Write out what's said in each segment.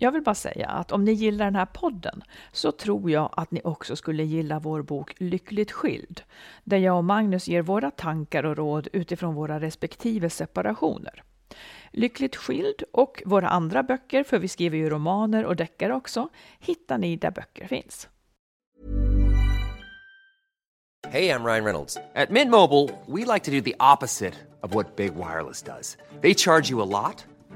Jag vill bara säga att om ni gillar den här podden så tror jag att ni också skulle gilla vår bok Lyckligt skild, där jag och Magnus ger våra tankar och råd utifrån våra respektive separationer. Lyckligt skild och våra andra böcker, för vi skriver ju romaner och deckare också, hittar ni där böcker finns. Hej, jag Ryan Reynolds. På Mint Mobile, we like to do the opposite of what Big Wireless does. They charge you a lot,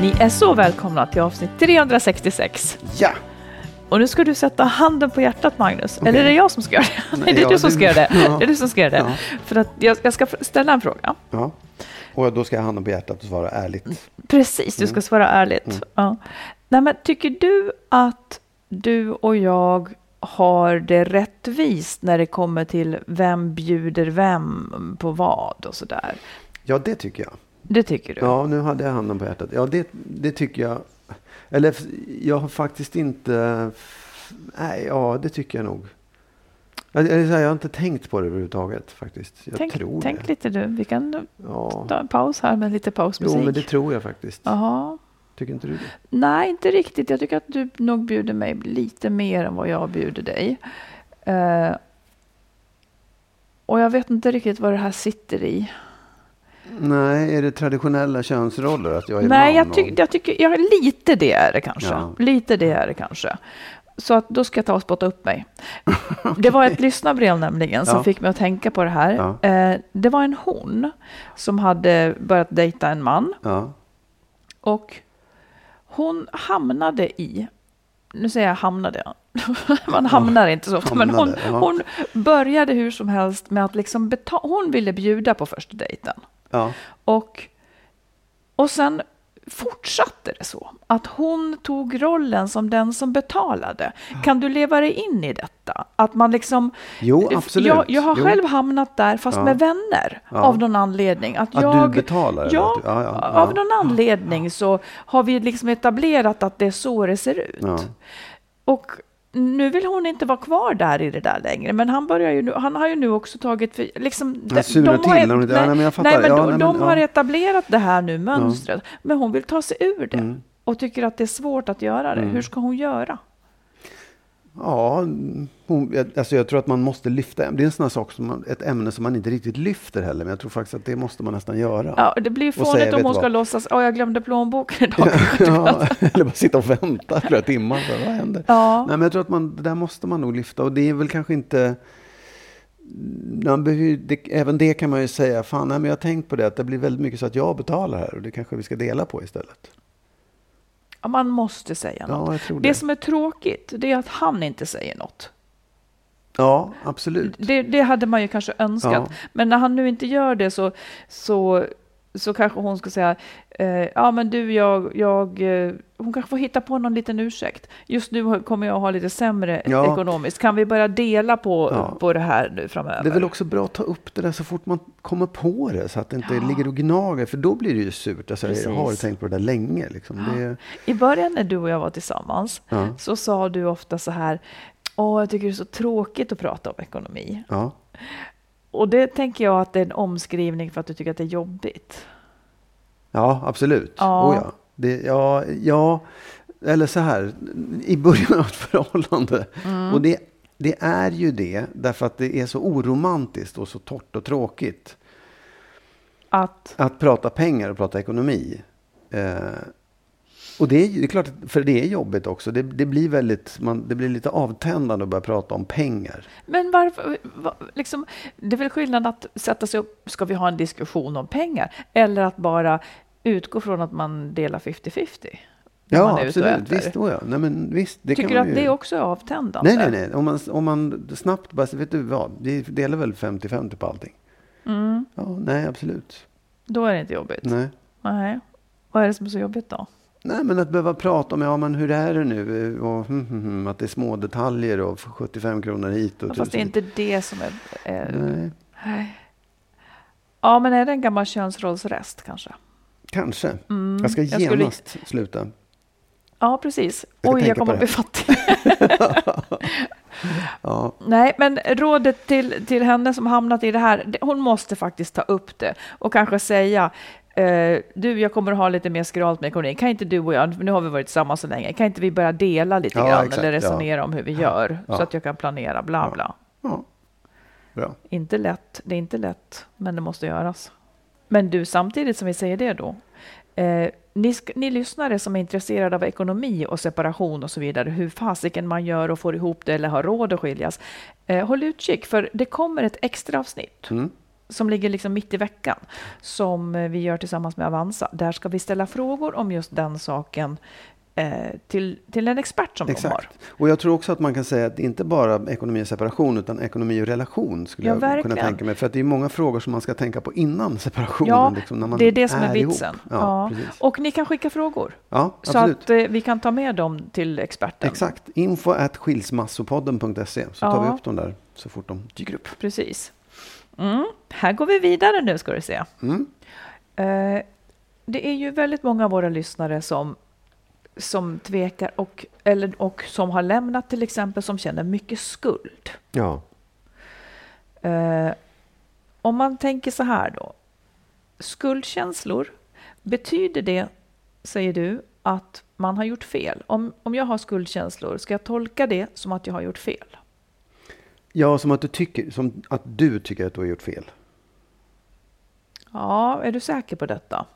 Ni är så välkomna till avsnitt 366. Ja! Och nu ska du sätta handen på hjärtat Magnus. Okej. Eller är det jag som ska göra det? Nej, det är ja, du som ska göra det. ja. Det är du som ska göra det. Ja. För att jag, jag ska ställa en fråga. ja. Och då ska jag handen på hjärtat och svara ärligt. Precis, du Mm. ska svara ärligt. Ja. Nej, men tycker du att du och jag har det rättvist när det kommer till vem bjuder vem på vad och sådär? Ja, det tycker jag. Det tycker du? Ja, nu hade jag handen på hjärtat. Ja, det, det tycker jag. Eller jag har faktiskt inte... Nej, ja, det tycker jag nog. Jag, jag, jag har inte tänkt på det överhuvudtaget faktiskt. Jag tänk tror tänk det. lite du. Vi kan Ja. ta en paus här med lite pausmusik. Jo, men det tror jag faktiskt. Jaha. Tycker inte du det? Nej, inte riktigt. Jag tycker att du nog bjuder mig lite mer än vad jag bjuder dig. Eh, och jag vet inte riktigt vad det här sitter i. Nej, är det traditionella könsroller? Att jag är Nej, man jag, och- tyck, jag tycker ja, lite det är det kanske. Ja. Lite det är det kanske. Så att då ska jag ta och spotta upp mig. Det var ett lyssnarbrev nämligen som Ja. fick mig att tänka på det här. Ja. Eh, det var en hon som hade börjat dejta en man. Ja, Och hon hamnade i, nu säger jag hamnade, man hamnar inte så ofta, men hon, Hamnade, ja. hon började hur som helst med att liksom betala, hon ville bjuda på första dejten. Ja. Och, och sen fortsatte det så, att hon tog rollen som den som betalade. Kan du leva dig in i detta? Att man liksom... Jo, absolut. Jag, jag har Jo. själv hamnat där, fast Ja. med vänner, Ja. av någon anledning. Att, Att jag, du betalar, Ja, ja, av någon anledning så har vi liksom etablerat att det är så det ser ut. Och nu vill hon inte vara kvar där i det där längre, men han, börjar ju nu, han har ju nu också tagit... För, liksom, Han surar till har, inte- ja, nej, men jag fattar. nej, men Ja, de, nej, men, de har ja. etablerat det här nu, mönstret, men hon vill ta sig ur det Mm. och tycker att det är svårt att göra det. Hur ska hon göra? Ja, hon, alltså jag tror att man måste lyfta. Det är en sån här sak som man, ett ämne som man inte riktigt lyfter heller. Men jag tror faktiskt att det måste man nästan göra. Ja, det blir säga, fånigt om hon ska vad? låtsas, åh jag glömde plånboken idag. ja, eller bara sitta och vänta flera timmar. Så, vad händer? Ja. Nej, men jag tror att man, det där måste man nog lyfta. Och det är väl kanske inte... Man behöver, det, även det kan man ju säga, fan, nej, men jag har tänkt på det, att det blir väldigt mycket så att jag betalar här och det kanske vi ska dela på istället. Ja, Man måste säga något. Ja, Det det. som är tråkigt, det är att han inte säger något. Ja, absolut. Det, det hade man ju kanske önskat. Ja. Men när han nu inte gör det så, så, så kanske hon ska säga, eh, ja men du, jag, jag, eh, hon kanske får hitta på någon liten ursäkt. Just nu kommer jag ha lite sämre Ja. ekonomiskt. Kan vi börja dela på, Ja. på det här nu framöver? Det är väl också bra att ta upp det där så fort man kommer på det så att det inte ligger och gnager. För då blir det ju surt. Alltså, jag har tänkt på det där länge. Liksom. Det, I början när du och jag var tillsammans Ja. så sa du ofta så här, åh jag tycker det är så tråkigt att prata om ekonomi. Och det tänker jag att det är en omskrivning för att du tycker att det är jobbigt. ja, absolut. Ja. Oh, ja. Det, ja, ja, eller så här. I början av ett förhållande. Mm. Och det, det är ju det därför att det är så oromantiskt och så torrt och tråkigt. Att, Att prata pengar och prata ekonomi. Eh, Och det är, det är klart, för det är jobbigt också. Det, det, blir väldigt, man, det blir lite avtändande att börja prata om pengar. Men varför, var, liksom, det är väl skillnad att sätta sig upp, ska vi ha en diskussion om pengar? Eller att bara utgå från att man delar 50-50? Ja, absolut. Visst, oh ja. nej, men visst, det Tycker du att ju... det också är avtändande? Nej, nej, nej. Om man, om man snabbt bara, vet du vad, vi delar väl 50-50 på allting. Mm. Ja, nej, absolut. Då är det inte jobbigt? Nej. Nej. Vad är det som är så jobbigt då? Nej, men att behöva prata om, ja men hur är det nu? Och, hm, hm, att det är små detaljer och 75 kronor hit och ja, Fast det är inte det som är... är Nej. Ja, men är det en gammal könsrollsrest kanske? Kanske. Mm. Jag ska jag genast skulle... sluta. Ja, precis. Jag Oj, jag kommer att bli fattig. ja. Nej, men rådet till, till henne som hamnat i det här, hon måste faktiskt ta upp det och kanske säga Uh, du, jag kommer att ha lite mer skralt med ekonomin. Kan inte du och jag, nu har vi varit tillsammans så länge, kan inte vi börja dela lite ja, grann exakt, eller resonera ja. om hur vi gör ja. så att jag kan planera, bla bla. Inte lätt, det är inte lätt, men det måste göras. Men du, samtidigt som vi säger det då, eh, ni, ni lyssnare som är intresserade av ekonomi och separation och så vidare, hur fasiken man gör och får ihop det eller har råd att skiljas, eh, håll utkik för det kommer ett extra avsnitt. Mm som ligger liksom mitt i veckan, som eh, vi gör tillsammans med Avanza. Där ska vi ställa frågor om just den saken eh, till, till en expert som Exakt. de har. Och jag tror också att man kan säga att inte bara ekonomi och separation, utan ekonomi och relation skulle ja, jag verkligen. kunna tänka mig. För att det är många frågor som man ska tänka på innan separationen. Ja, liksom, det är det som är, är vitsen. Ja, ja. Och ni kan skicka frågor. Ja, så att eh, vi kan ta med dem till experten. Exakt. Info at skilsmassopodden.se så tar vi upp dem där så fort de dyker upp. Precis. Mm. Här går vi vidare nu ska du se. Mm. Eh, det är ju väldigt många av våra lyssnare som, som tvekar och, eller, och som har lämnat till exempel som känner mycket skuld. Ja. Eh, om man tänker så här då. Skuldkänslor, betyder det, säger du, att man har gjort fel? Om, om jag har skuldkänslor, ska jag tolka det som att jag har gjort fel? Ja, som att du tycker, som att du tycker att du har gjort fel. Ja, är du säker på detta?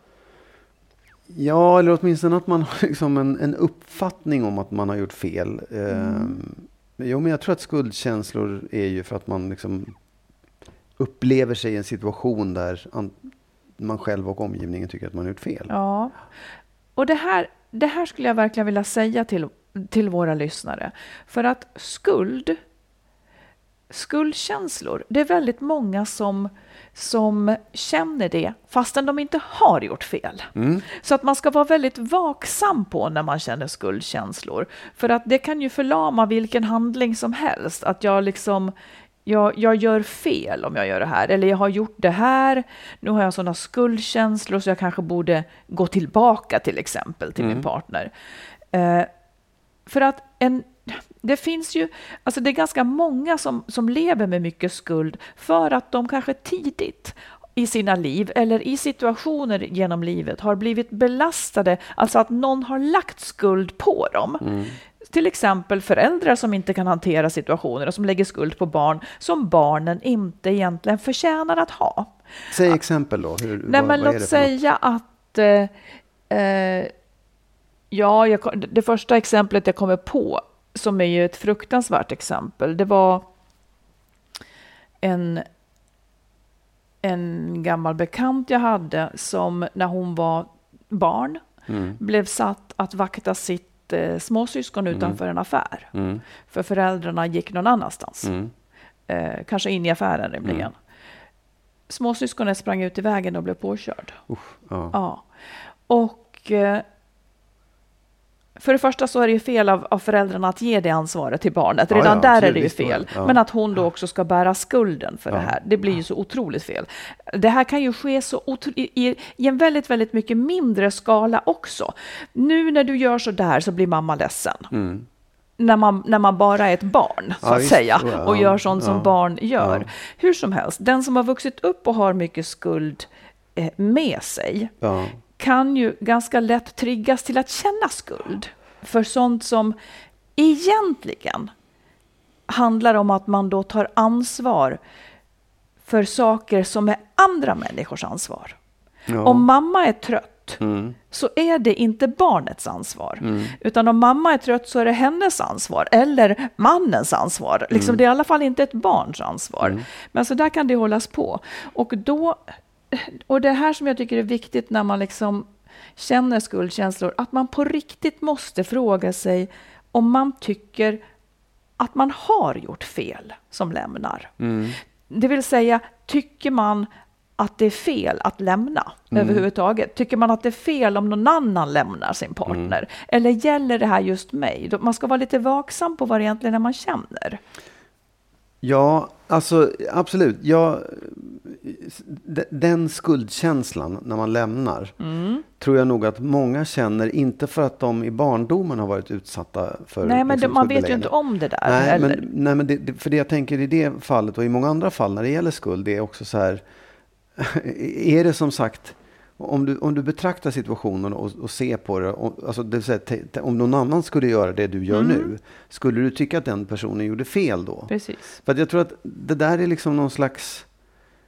Ja, eller åtminstone att man har liksom en, en uppfattning om att man har gjort fel. Mm. Ehm, jo, men jag tror att skuldkänslor är ju för att man liksom upplever sig i en situation där man själv och omgivningen tycker att man har gjort fel. Ja, och det här, det här skulle jag verkligen vilja säga till, till våra lyssnare. För att skuld skuldkänslor. Det är väldigt många som, som känner det fastän de inte har gjort fel. Mm. Så att man ska vara väldigt vaksam på när man känner skuldkänslor. För att det kan ju förlama vilken handling som helst. Att jag liksom jag, jag gör fel om jag gör det här. Eller jag har gjort det här. Nu har jag sådana skuldkänslor så jag kanske borde gå tillbaka till exempel till mm. min partner. Eh, för att en det finns ju, alltså det är ganska många som, som lever med mycket skuld för att de kanske tidigt i sina liv eller i situationer genom livet har blivit belastade, alltså att någon har lagt skuld på dem. Mm. Till exempel föräldrar som inte kan hantera situationer och som lägger skuld på barn som barnen inte egentligen förtjänar att ha. Säg exempel då. Hur, Nej, vad, men vad låt säga att eh, eh, Ja, jag, det första exemplet jag kommer på som är ju ett fruktansvärt exempel. Det var en, en gammal bekant jag hade som när hon var barn mm. blev satt att vakta sitt eh, småsyskon mm. utanför en affär. Mm. För föräldrarna gick någon annanstans. Mm. Eh, kanske in i affären rimligen. Mm. Småsyskonet sprang ut i vägen och blev påkörd. Uff, ja. ja. Och eh, för det första så är det ju fel av, av föräldrarna att ge det ansvaret till barnet. Redan ja, ja, där är det ju fel. Ja. Men att hon då också ska bära skulden för det här, det blir ju så otroligt fel. Det här kan ju ske så i, i, en väldigt, väldigt mycket mindre skala också. Nu när du gör så där så blir mamma ledsen. Mm. När man, när man bara är ett barn, så att säga, och gör sånt som barn gör. Hur som helst, den som har vuxit upp och har mycket skuld eh, med sig kan ju ganska lätt triggas till att känna skuld för sånt som egentligen handlar om att man då tar ansvar för saker som är andra människors ansvar. Ja. Om mamma är trött trött så är det inte barnets ansvar. Mm. Utan om mamma är trött så är det hennes ansvar eller mannens ansvar. Liksom, Mm. Det är i alla fall inte ett barns ansvar. Men så där kan det hållas på. Och, då, och det här som jag tycker är viktigt när man liksom känner skuldkänslor, att man på riktigt måste fråga sig om man tycker att man har gjort fel som lämnar. Det vill säga, tycker man att det är fel att lämna överhuvudtaget? Tycker man att det är fel om någon annan lämnar sin partner? Eller gäller det här just mig? Man ska vara lite vaksam på vad det egentligen är man känner. Ja, alltså absolut. Jag, den skuldkänslan när man lämnar Mm. tror jag nog att många känner, inte för att de i barndomen har varit utsatta för Nej, men liksom, man vet ju inte om det där Nej, heller. men, nej, men det, för det jag tänker i det fallet och i många andra fall när det gäller skuld, det är också så här, är det som sagt, om du, om du betraktar situationen och, och ser på det, och, alltså det säga, te- te- om någon annan skulle göra det du gör Mm. nu, skulle du tycka att den personen gjorde fel då? Precis. För jag tror att det där är liksom någon slags,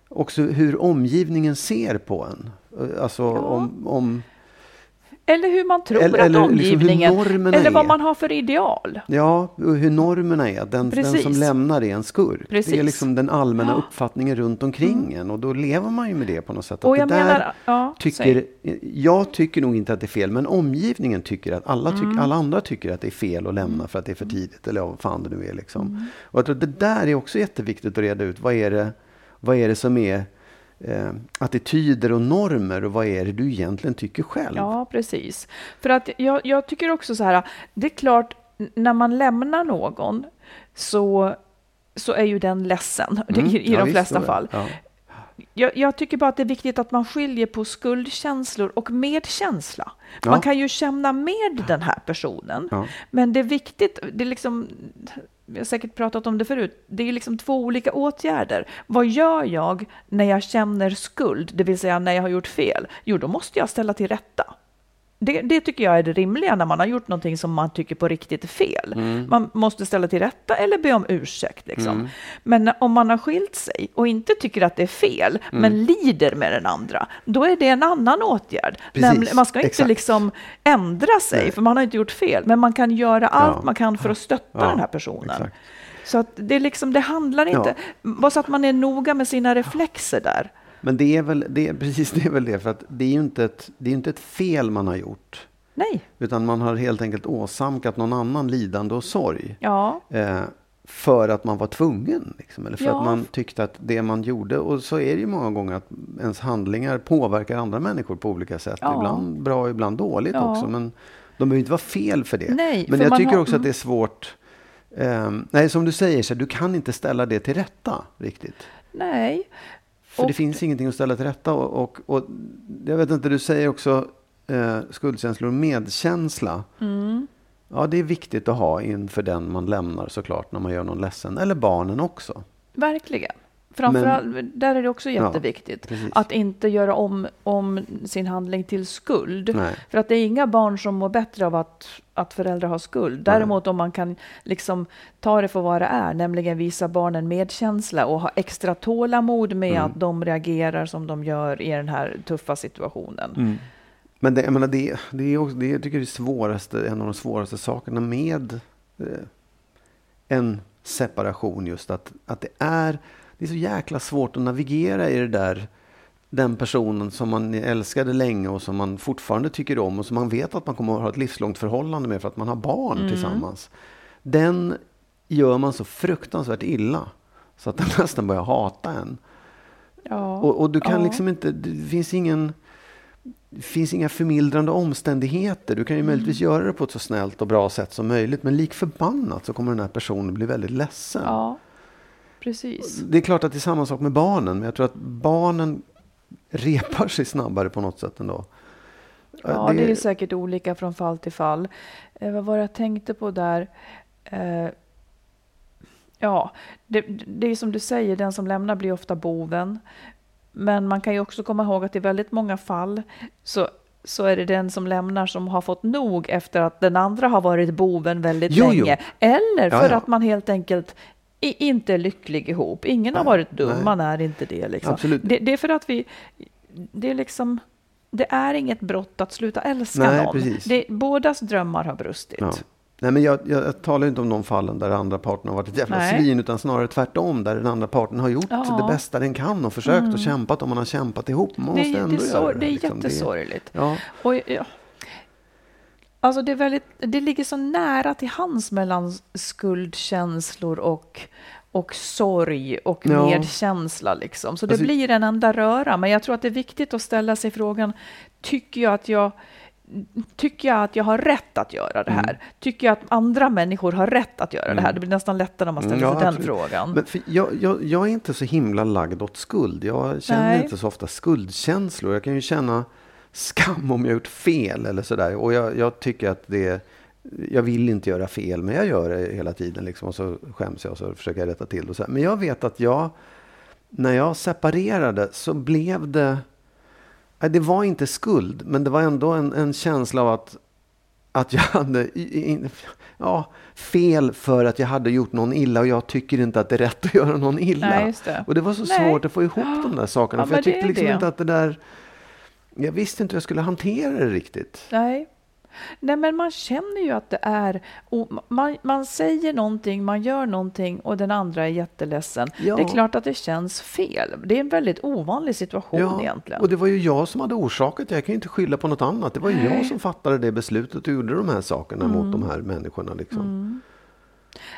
också hur omgivningen ser på en. Alltså om, om Eller hur man tror Eller- att eller liksom omgivningen, normerna eller vad är. man har för ideal. Ja, och hur normerna är. Den, den Precis. som lämnar är en skurk. Det är Precis. liksom den allmänna Ja. Mm. uppfattningen runt omkring en. Och då lever man ju med det på något sätt. Att Och jag det där menar, ja, tycker, jag tycker nog inte att det är fel, men omgivningen tycker att alla, tycker, Mm. alla andra tycker att det är fel att lämna för att det är för tidigt. Eller vad fan det nu är liksom. Och jag tror att det där är också jätteviktigt att reda ut. Vad är det, vad är det som är eh, attityder och normer och vad är det du egentligen tycker själv? Ja, precis. För att jag, jag tycker också så här, det är klart, när man lämnar någon så, så är ju den ledsen Mm, i, i ja, de visst, flesta fall. Ja. Jag, jag tycker bara att det är viktigt att man skiljer på skuldkänslor och medkänsla. Ja. Man kan ju känna med den här personen, Ja. men det är viktigt, det är liksom, vi har säkert pratat om det förut, det är liksom två olika åtgärder. Vad gör jag när jag känner skuld, det vill säga när jag har gjort fel? Jo, då måste jag ställa till rätta. Det, det tycker jag är det rimliga när man har gjort någonting som man tycker på riktigt är fel. Mm. Man måste ställa till rätta eller be om ursäkt. Liksom. Men om man har skilt sig och inte tycker att det är fel, Mm. men lider med den andra, då är det en annan åtgärd. Precis, man ska inte exakt. liksom ändra sig, Nej. för man har inte gjort fel, men man kan göra allt Ja. man kan för att stötta Ja, den här personen. exakt. Så att det, liksom, det handlar inte, bara så att man är noga med sina reflexer där. Men det är väl det är, precis det är väl det, för att det är ju inte ett, det är inte ett fel man har gjort. Nej, Utan man har helt enkelt åsamkat någon annan lidande och sorg. ja, Eh, för att man var tvungen. Liksom, eller för Ja. att man tyckte att det man gjorde, och så är det ju många gånger att ens handlingar påverkar andra människor på olika sätt. Ja. Ibland bra, ibland dåligt Ja. också. Men de behöver inte vara fel för det. Nej, men för jag tycker har- också att mm. det är svårt. ehm, nej, som du säger, så du kan inte ställa det till rätta riktigt. nej. För Och- det finns ingenting att ställa till rätta. Och, och, och jag vet inte, du säger också eh, skuldkänslor och medkänsla. Mm. Ja, det är viktigt att ha inför den man lämnar såklart när man gör någon ledsen. Eller barnen också. Verkligen. Framförallt, där är det också jätteviktigt precis. att inte göra om, om sin handling till skuld. Nej. För att det är inga barn som mår bättre av att, att föräldrar har skuld. Däremot om man kan liksom ta det för vad det är, nämligen visa barnen medkänsla och ha extra tålamod med Mm. att de reagerar som de gör i den här tuffa situationen. Mm. Men det, jag menar, det, det är också, det, jag tycker det är svåraste, en av de svåraste sakerna med eh, en separation just att, att det är, det är så jäkla svårt att navigera i det där den personen som man älskade länge och som man fortfarande tycker om och som man vet att man kommer att ha ett livslångt förhållande med för att man har barn Mm. tillsammans. Den gör man så fruktansvärt illa så att den nästan börjar hata en. Ja. Och, och du kan Ja. liksom inte, det finns ingen det finns inga förmildrande omständigheter. Du kan ju Mm. möjligtvis göra det på ett så snällt och bra sätt som möjligt. Men lik förbannat så kommer den här personen bli väldigt ledsen. ja, precis. Det är klart att det är samma sak med barnen. Men jag tror att barnen repar sig snabbare på något sätt ändå. Ja, det är säkert olika från fall till fall. Eh, vad var det jag tänkte på där? Eh, ja, det, det är som du säger, den som lämnar blir ofta boven. Men man kan ju också komma ihåg att i väldigt många fall så, så är det den som lämnar som har fått nog efter att den andra har varit boven väldigt Jo, jo. länge. Eller Ja, för ja. att man helt enkelt inte lycklig ihop. Ingen har Nej, varit dum, nej. man är inte det. Liksom. Absolut. Det, det är för att vi, det är liksom det är inget brott att sluta älska Nej, någon. precis. Det, bådas drömmar har brustit. Ja. Nej, men jag, jag, jag talar inte om de fallen där andra parten har varit ett jävla Nej. svin, utan snarare tvärtom, där den andra parten har gjort Ja. Mm. det bästa den kan och försökt och kämpat och man har kämpat ihop. Man Det måste ändå jättesor- göra det är liksom. jättesorgligt. Ja. Och, ja. Alltså det, är väldigt, det ligger så nära till hands mellan skuldkänslor och, och sorg och Ja. medkänsla. Liksom. Så det Alltså- blir en enda röra. Men jag tror att det är viktigt att ställa sig frågan, tycker jag att jag Tycker jag att jag har rätt att göra det Mm. här? Tycker jag att andra människor har rätt att göra det här? Det blir nästan lättare om man ställer Mm, sig ja, den absolut. frågan. Men för jag, jag, jag är inte så himla lagd åt skuld. Jag känner Nej. inte så ofta skuldkänslor. Jag kan ju känna skam om jag gjort fel eller sådär. Och jag, jag tycker att det jag vill inte göra fel, men jag gör det hela tiden. Liksom, och så skäms jag och så försöker jag rätta till det. Men jag vet att jag, när jag separerade så blev det, det var inte skuld, men det var ändå en, en känsla av att, att jag hade ja, fel för att jag hade gjort någon illa och jag tycker inte att det är rätt att göra någon illa. Nej, det. Och det var så Nej. svårt att få ihop de där sakerna. Ja, för jag tyckte liksom det. inte att det där, jag visste inte hur jag skulle hantera det riktigt. Nej. Nej, men man känner ju att det är... Man, man säger någonting, man gör någonting och den andra är jätteledsen. Ja. Det är klart att det känns fel. Det är en väldigt ovanlig situation egentligen. och det var ju jag som hade orsakat det. Jag kan ju inte skylla på något annat. Det var ju jag som fattade det beslutet och gjorde de här sakerna mot Mm. de här människorna. Liksom.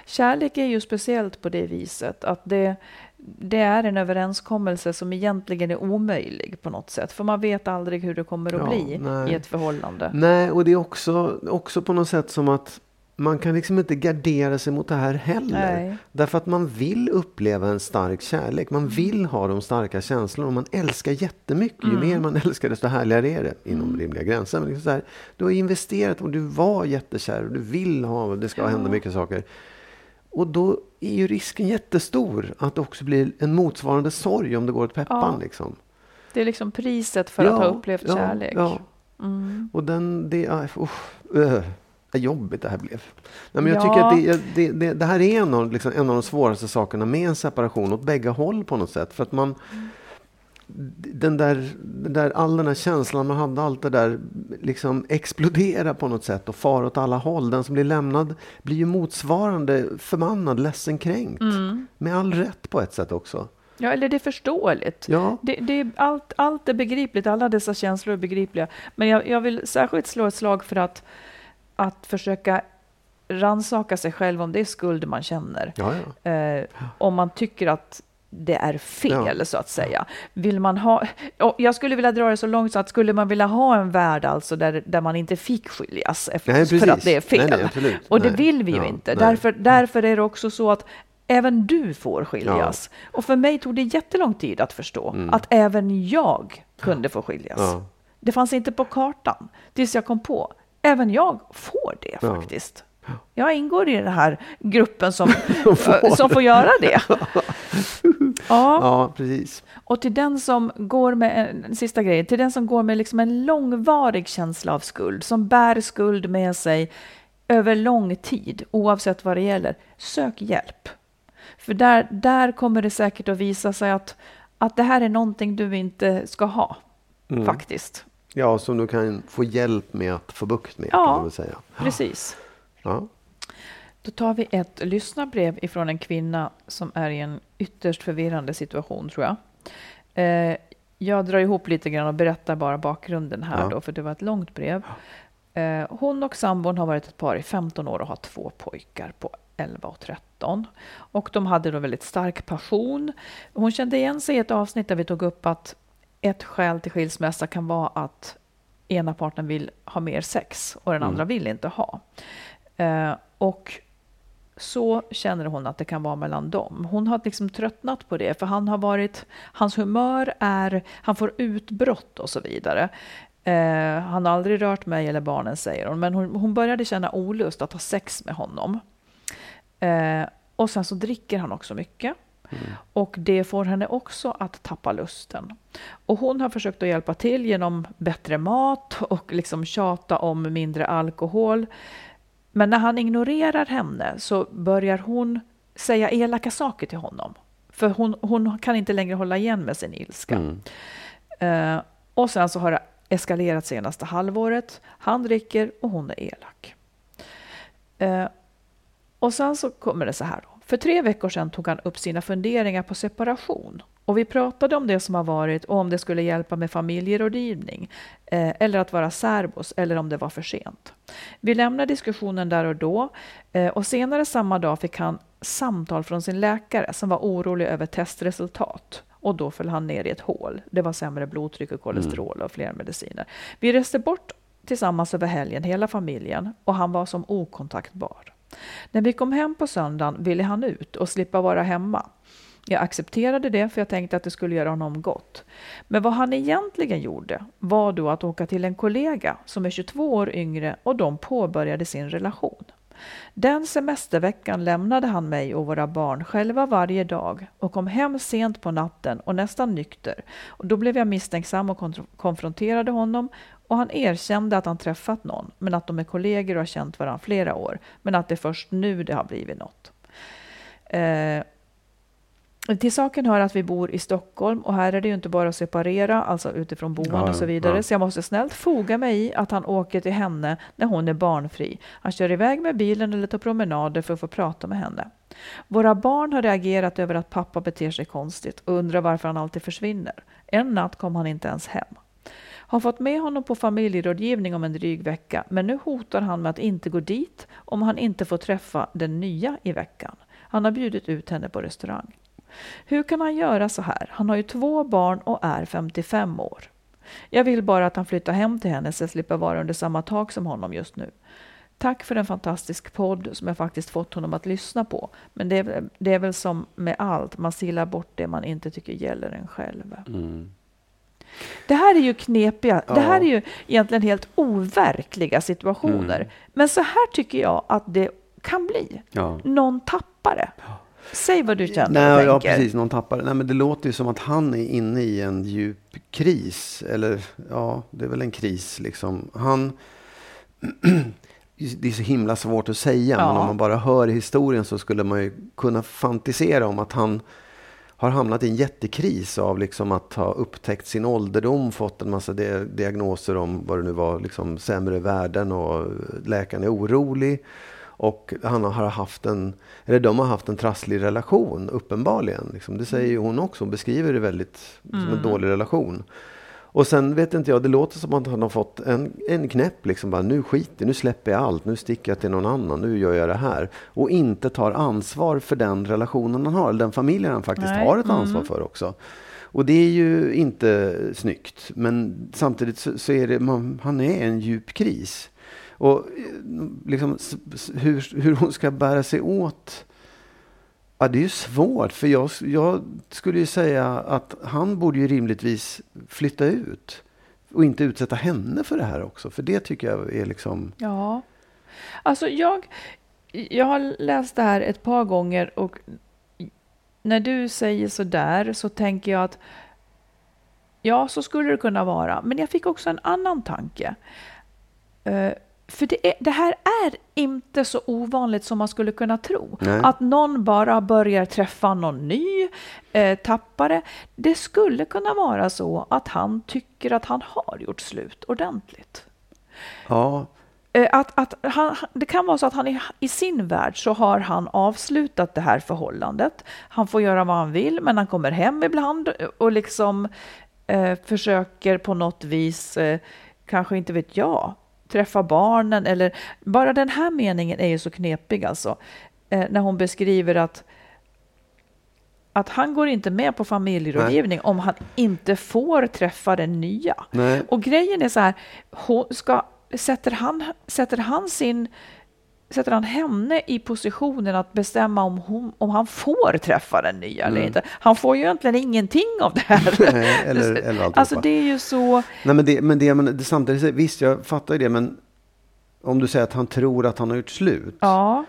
Kärlek är ju speciellt på det viset att det, det är en överenskommelse som egentligen är omöjlig på något sätt. För man vet aldrig hur det kommer att Ja, bli nej. i ett förhållande. Nej, och det är också, också på något sätt som att man kan liksom inte gardera sig mot det här heller. Nej. Därför att man vill uppleva en stark kärlek. Man vill ha de starka känslorna. Och man älskar jättemycket. Ju Mm. mer man älskar desto härligare är det. Inom rimliga gränser. Men liksom så här, du har investerat och du var jättekär. Och du vill ha, det ska hända mycket saker. Och då är ju risken jättestor att det också blir en motsvarande sorg om det går åt peppan. Ja. Liksom. Det är liksom priset för att ha upplevt ja, kärlek. Ja. Mm. Och den, det, uh, uh, vad jobbigt det här blev. Nej, men jag Ja. tycker att det, det, det, det här är en av, liksom, en av de svåraste sakerna med en separation åt bägge håll på något sätt. För att man, den där, den där, all den här känslan man hade, allt det där liksom exploderar på något sätt och far åt alla håll. Den som blir lämnad blir ju motsvarande förbannad, ledsen, kränkt. Mm. Med all rätt på ett sätt också. Ja, eller det är förståeligt. Ja, Det, det är allt, allt är begripligt, alla dessa känslor är begripliga. Men jag, jag vill särskilt slå ett slag för att, att försöka ransaka sig själv om det är skuld man känner. ja, ja. Eh, om man tycker att det är fel, Ja. så att säga. Vill man ha, jag skulle vilja dra det så långt så att skulle man vilja ha en värld alltså där, där man inte fick skiljas efter, Nej, för att det är fel. Nej, nej, och det vill vi ju Ja, inte. Därför, därför är det också så att även du får skiljas. Och för mig tog det jättelång tid att förstå att även jag kunde få skiljas. Mm. Ja. Det fanns inte på kartan tills jag kom på. Även jag får det Ja. faktiskt. Jag ingår i den här gruppen som, som får göra det. Ja, ja, precis. och till den som går med, en, sista grej, till den som går med liksom en långvarig känsla av skuld, som bär skuld med sig över lång tid, oavsett vad det gäller, sök hjälp. För där, där kommer det säkert att visa sig att, att det här är någonting du inte ska ha, Mm. faktiskt. Ja, som du kan få hjälp med att få bukt med. Ja. Kan man säga. Precis. Ja. Då tar vi ett lyssnarbrev ifrån en kvinna som är i en ytterst förvirrande situation, tror jag. Eh, jag drar ihop lite grann och berättar bara bakgrunden här Ja. då, för det var ett långt brev. Eh, hon och sambon har varit ett par i 15 år och har två pojkar på 11 och 13. Och de hade då väldigt stark passion. Hon kände igen sig i ett avsnitt där vi tog upp att ett skäl till skilsmässa kan vara att ena parten vill ha mer sex och den andra vill inte ha. Eh, och så känner hon att det kan vara mellan dem. Hon har liksom tröttnat på det, för han har varit, hans humör är, han får utbrott och så vidare. Eh, han har aldrig rört mig eller barnen, säger hon, men hon, hon började känna olust att ha sex med honom. Eh, och sen så dricker han också mycket. Och det får henne också att tappa lusten. Och hon har försökt att hjälpa till genom bättre mat och liksom tjata om mindre alkohol. Men när han ignorerar henne så börjar hon säga elaka saker till honom. För hon, hon kan inte längre hålla igen med sin ilska. Mm. Eh, och sen så har det eskalerat senaste halvåret. Han dricker och hon är elak. Eh, och sen så kommer det så här. Då. För tre veckor sedan tog han upp sina funderingar på separation. Och vi pratade om det som har varit och om det skulle hjälpa med familjerådgivning eh, eller att vara särbos eller om det var för sent. Vi lämnade diskussionen där och då eh, och senare samma dag fick han samtal från sin läkare som var orolig över testresultat och då föll han ner i ett hål. Det var sämre blodtryck och kolesterol och fler mediciner. Vi reste bort tillsammans över helgen, hela familjen, och han var som okontaktbar. När vi kom hem på söndagen ville han ut och slippa vara hemma. Jag accepterade det för jag tänkte att det skulle göra honom gott. Men vad han egentligen gjorde var då att åka till en kollega som är 22 år yngre och de påbörjade sin relation. Den semesterveckan lämnade han mig och våra barn själva varje dag och kom hem sent på natten och nästan nykter. Och då blev jag misstänksam och konfronterade honom och han erkände att han träffat någon, men att de är kollegor och har känt varandra flera år, men att det är först nu det har blivit något. Eh, till saken hör att vi bor i Stockholm och här är det ju inte bara att separera, alltså utifrån boende ja, och så vidare. Ja. Så jag måste snällt foga mig i att han åker till henne när hon är barnfri. Han kör iväg med bilen eller tar promenader för att få prata med henne. Våra barn har reagerat över att pappa beter sig konstigt och undrar varför han alltid försvinner. En natt kom han inte ens hem. Har fått med honom på familjerådgivning om en dryg vecka, men nu hotar han med att inte gå dit om han inte får träffa den nya i veckan. Han har bjudit ut henne på restaurang. Hur kan han göra så här? Han har ju två barn och är 55 år. Jag vill bara att han flyttar hem till henne så jag slipper vara under samma tak som honom just nu. Tack för en fantastisk podd som jag faktiskt fått honom att lyssna på. Men det är, det är väl som med allt, man silar bort det man inte tycker gäller en själv. Mm. Det här är ju knepiga, ja. det här är ju egentligen helt overkliga situationer. Mm. Men så här tycker jag att det kan bli. Ja. Någon tappare. Ja. Säg vad du känner Nej, och tänker. Ja, precis. Någon tappare. Nej, men det låter ju som att han är inne i en djup kris. Eller ja, det är väl en kris liksom. Han... det är så himla svårt att säga, ja. men om man bara hör historien så skulle man ju kunna fantisera om att han har hamnat i en jättekris av liksom att ha upptäckt sin ålderdom, fått en massa diagnoser om vad det nu var, liksom sämre värden och läkaren är orolig. Och han har haft en, eller de har haft en trasslig relation, uppenbarligen. Liksom. Det säger hon också, hon beskriver det väldigt mm. som en mm. dålig relation. Och sen vet inte jag, det låter som att han har fått en, en knäpp. Liksom bara, nu skiter nu släpper jag allt, nu sticker jag till någon annan, nu gör jag det här. Och inte tar ansvar för den relationen han har, eller den familjen han faktiskt Nej. har ett ansvar mm. för också. Och det är ju inte snyggt. Men samtidigt så, så är det, man, han är en djup kris. Och eh, liksom, hur, hur hon ska bära sig åt Ja, det är ju svårt, för jag, jag, skulle ju säga att han borde ju rimligtvis flytta ut. Och inte utsätta henne för det här också, för det tycker jag är liksom... Ja. Alltså jag, jag har läst det här ett par gånger och när du säger så där så tänker jag att ja, så skulle det kunna vara. Men jag fick också en annan tanke. Eh, för det, är, det, här är inte så ovanligt som man skulle kunna tro. Nej. Att någon bara börjar träffa någon ny eh, tappare. Det skulle kunna vara så att han tycker att han har gjort slut ordentligt. Ja. Eh, att, att han, det kan vara så att han i, i, sin värld så har han avslutat det här förhållandet. Han får göra vad han vill, men han kommer hem ibland och liksom eh, försöker på något vis, eh, kanske inte vet jag, träffa barnen eller bara den här meningen är ju så knepig alltså. Eh, när hon beskriver att att han går inte med på familjerådgivning Nej. om han inte får träffa den nya. Nej. Och grejen är så här, ska, sätter, han, sätter han sin sätter han henne i positionen att bestämma om, hon, om han får träffa den nya mm. eller inte. Han får ju egentligen ingenting av det här. Nej, eller, eller alltså det är ju så. Nej, men det, men det, men det, samtidigt, visst jag fattar ju det, men om du säger att han tror att han har gjort slut. Ja.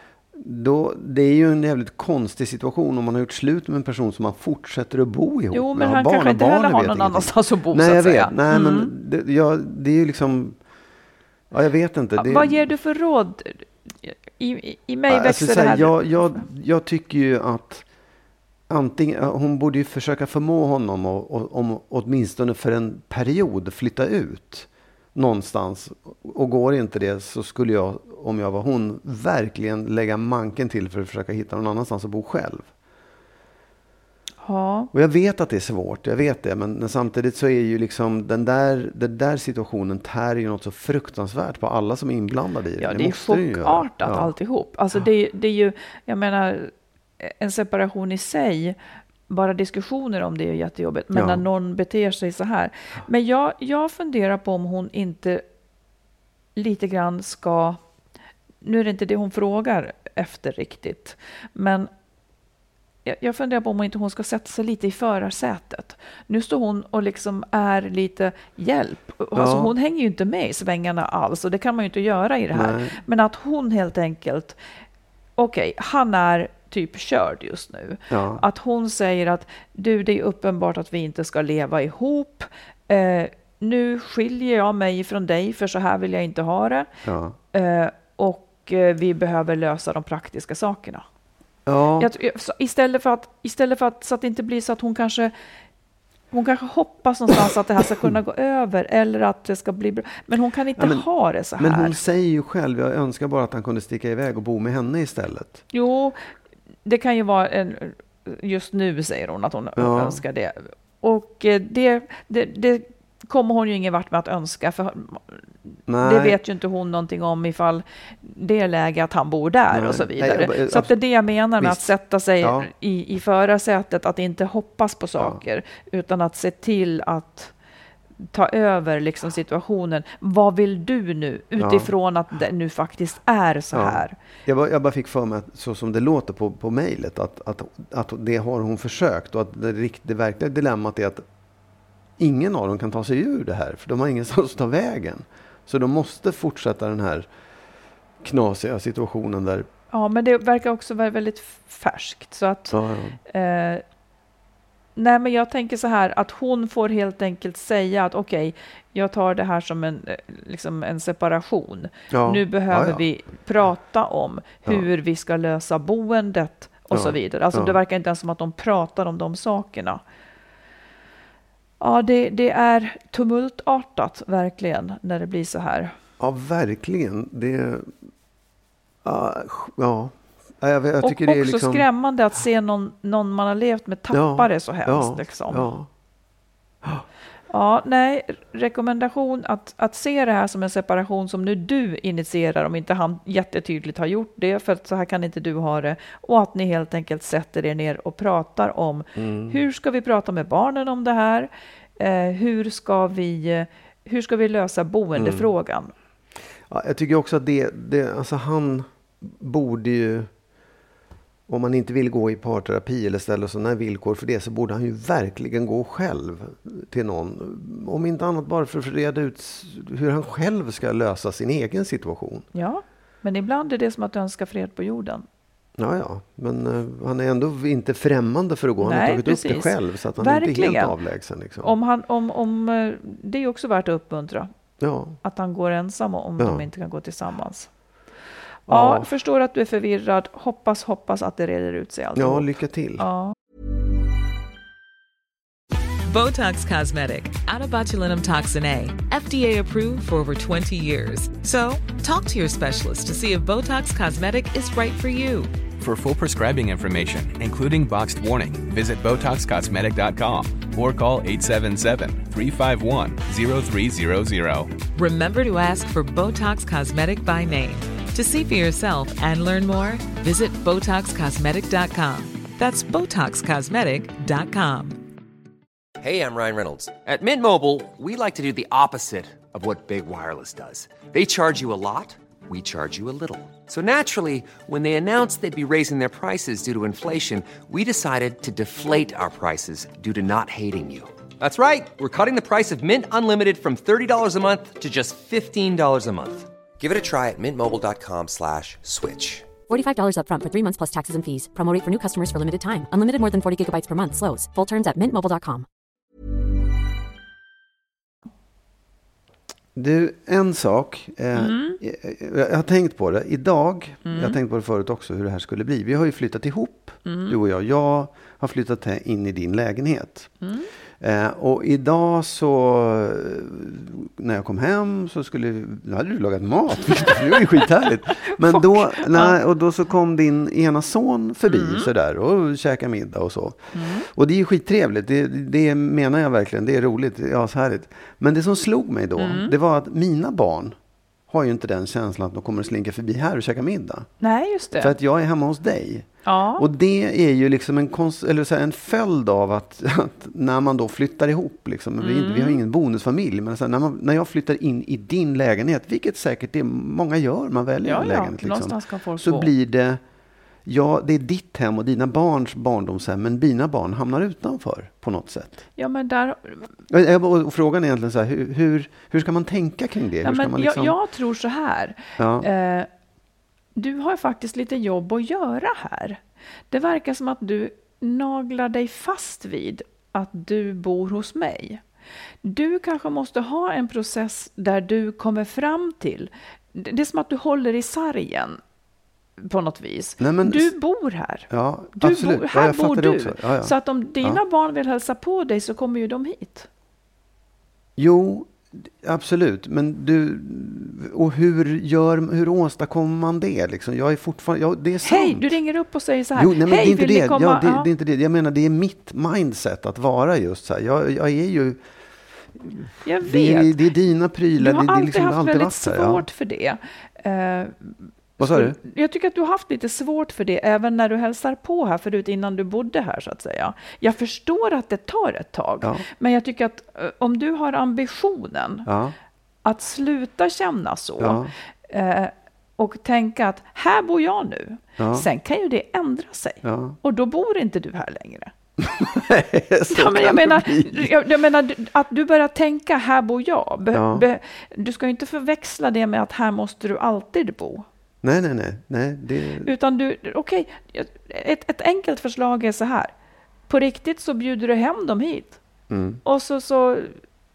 Då, det är ju en jävligt konstig situation om man har gjort slut med en person som man fortsätter att bo ihop Jo, men han barn, kanske inte heller har någon annanstans att bo Nej, jag vet. Nej, mm. men det, ja, det är ju liksom... Ja, jag vet inte. Det, Vad ger du för råd i, i mig växer alltså, det här. Jag, jag, jag tycker ju att antingen, hon borde ju försöka förmå honom att och, om, åtminstone för en period flytta ut någonstans. Och går inte det så skulle jag, om jag var hon, verkligen lägga manken till för att försöka hitta någon annanstans att bo själv. Ja. Och jag vet att det är svårt, jag vet det. Men, men samtidigt så är ju liksom den där, den där situationen tär ju något så fruktansvärt på alla som är inblandade i det. Ja, det det är chockartat Ja. alltihop. Alltså det, det är ju, jag menar, en separation i sig, bara diskussioner om det är jättejobbigt. Men Ja. när någon beter sig så här. Men jag, jag funderar på om hon inte lite grann ska, nu är det inte det hon frågar efter riktigt, men jag, funderar på om inte hon ska sätta sig lite i förarsätet. Nu står hon och liksom är lite hjälp. Alltså Ja. hon hänger ju inte med i svängarna alls och det kan man ju inte göra i det här. Nej. Men att hon helt enkelt, okej, han är typ körd just nu. Ja. Att hon säger att du, det är uppenbart att vi inte ska leva ihop. Eh, nu skiljer jag mig från dig för så här vill jag inte ha det. Ja. Eh, och eh, vi behöver lösa de praktiska sakerna. Ja. Jag, istället för att, istället för att, så att det inte blir så att hon kanske hon kanske hoppas någonstans att det här ska kunna gå över eller att det ska bli bra. Men hon kan inte Ja, men- ha det så här. Men hon säger ju själv, jag önskar bara att han kunde sticka iväg och bo med henne istället. Jo, det kan ju vara en, just nu säger hon att hon Ja. önskar det. Och eh, det, det, det kommer hon ju ingen vart med att önska, för Nej. det vet ju inte hon någonting om ifall det är läge att han bor där Nej. och så Nej, vidare. jag bara- så att det är det jag menar med Visst. att sätta sig Ja. i, i förarsätet, att inte hoppas på saker, utan att se till att ta över liksom situationen. Vad vill du nu utifrån att det nu faktiskt är så Ja. här? Jag bara, jag bara fick för mig, att, så som det låter på, på mejlet, att, att, att det har hon försökt och att det, det verkliga dilemmat är att ingen av dem kan ta sig ur det här, för de har ingenstans att ta vägen. Så de måste fortsätta den här knasiga situationen där... Ja, men det verkar också vara väldigt färskt. Så att, Ja, ja. eh, nej, men jag tänker så här att hon får helt enkelt säga att okej, jag tar det här som en, eh, liksom en separation. Ja. Nu behöver vi prata om hur vi ska lösa boendet och så vidare. Alltså det verkar inte ens som att de pratar om de sakerna. Ja, det, det är tumultartat verkligen när det blir så här. ja, verkligen. Det... Ja, ja. Ja, jag, jag och också det är liksom... skrämmande att se någon, någon man har levt med tappa det så hemskt. Ja, liksom. ja. Ja, nej, rekommendation att, att se det här som en separation som nu du initierar om inte han jättetydligt har gjort det, för att så här kan inte du ha det. Och att ni helt enkelt sätter er ner och pratar om Mm. hur ska vi prata med barnen om det här? Eh, hur, ska vi, hur ska vi lösa boendefrågan? Ja, jag tycker också att det, det, alltså han borde ju, om man inte vill gå i parterapi eller ställa sådana villkor för det, så borde han ju verkligen gå själv till någon. Om inte annat bara för att reda ut hur han själv ska lösa sin egen situation. Ja, men ibland är det som att önska fred på jorden. Ja, ja, men eh, han är ändå inte främmande för att gå. Han har Nej, tagit upp precis. det själv, så att han är inte Verkligen. helt avlägsen. Liksom. Om han, om, om, eh, det är också värt att uppmuntra. Ja, Att han går ensam om Ja. de inte kan gå tillsammans. Ja. Ja, förstår att du är förvirrad. Hoppas, hoppas att det reder ut sig ja alltihop. lycka till. Ja. Botox Cosmetic, botulinum toxin A, FDA approved for over 20 years. So, talk to your specialist to see if Botox Cosmetic is right for you. For full prescribing information, including boxed warning, visit BotoxCosmetic.com or call 877-351-0300. Remember to ask for Botox Cosmetic by name. To see for yourself and learn more, visit BotoxCosmetic.com. That's BotoxCosmetic.com. Hey, I'm Ryan Reynolds. At Mint Mobile, we like to do the opposite of what Big Wireless does. They charge you a lot, we charge you a little. So naturally, when they announced they'd be raising their prices due to inflation, we decided to deflate our prices due to not hating you. That's right. We're cutting the price of Mint Unlimited from $30 a month to just $15 a month. Give it a try at mintmobile.com slash switch. $45 upfront for three months plus taxes and fees. Promo rate for new customers for limited time. Unlimited more than 40 gigabytes per month. Slows. Full terms at mintmobile.com. Du, en sak. Eh, Mm. jag, jag har tänkt på det idag. Jag har tänkt på det förut också hur det här skulle bli. Vi har ju flyttat ihop, Mm. du och jag. Jag har flyttat här in i din lägenhet. Mm. Eh, och idag så, när jag kom hem så skulle, då hade du lagat mat. det var ju skithärligt. Men då, nej, och då så kom din ena son förbi Mm. sådär och käkade middag och så. Och det är ju skittrevligt. Det, det menar jag verkligen. Det är roligt. Det är ashärligt. Men det som slog mig då, Mm. det var att mina barn har ju inte den känslan att de kommer att slinka förbi här och käka middag. Nej, just det. För att jag är hemma hos dig. ja. Och det är ju liksom en, konst, eller så en följd av att, att när man då flyttar ihop, liksom, vi, är inte- vi har ingen bonusfamilj, men här, när, man, när jag flyttar in i din lägenhet, vilket säkert det många gör, man väljer ja, en ja. lägenhet. Liksom, kan folk så bo. blir det, ja, det är ditt hem och dina barns barndomshem, men dina barn hamnar utanför på något sätt. Ja, men där... Och, och, frågan är egentligen så här, hur, hur, hur ska man tänka kring det? Ja, hur ska men man liksom, jag, jag tror så här. ja, Eh, du har ju faktiskt lite jobb att göra här. Det verkar som att du naglar dig fast vid att du bor hos mig. Du kanske måste ha en process där du kommer fram till, det är som att du håller i sargen på något vis. Nej, men- du bor här. ja Du absolut. bor, ja, här jag bor du. Ja, ja. Så att om dina barn vill hälsa på dig så kommer ju de hit. Jo, absolut. Men du, och hur, gör, hur åstadkommer man det? Liksom? Jag är fortfarande, ja, det är sant. Hej, du ringer upp och säger så här. Jo, nej, men Hej, det är inte vill det. ni komma? Ja, det, Ja. det är inte det. Jag menar, det är mitt mindset att vara just så här. Jag, jag är ju, Jag vet. det är, det är dina prylar. Du har det, det är alltid liksom, haft alltid väldigt här. svårt för det. Eh, Vad sa du? Jag tycker att du har haft lite svårt för det även när du hälsar på här förut innan du bodde här så att säga. Jag förstår att det tar ett tag, Ja. men jag tycker att eh, om du har ambitionen Ja, att sluta känna så eh, och tänka att här bor jag nu. Ja. Sen kan ju det ändra sig ja. och då bor inte du här längre. Så Ja, men jag, menar, jag, jag menar att du börjar tänka här bor jag. Be, be, du ska ju inte förväxla det med att här måste du alltid bo. Nej, nej, nej. nej det, Utan du, okej, ett, ett enkelt förslag är så här. På riktigt så bjuder du hem dem hit. mm. Och så, så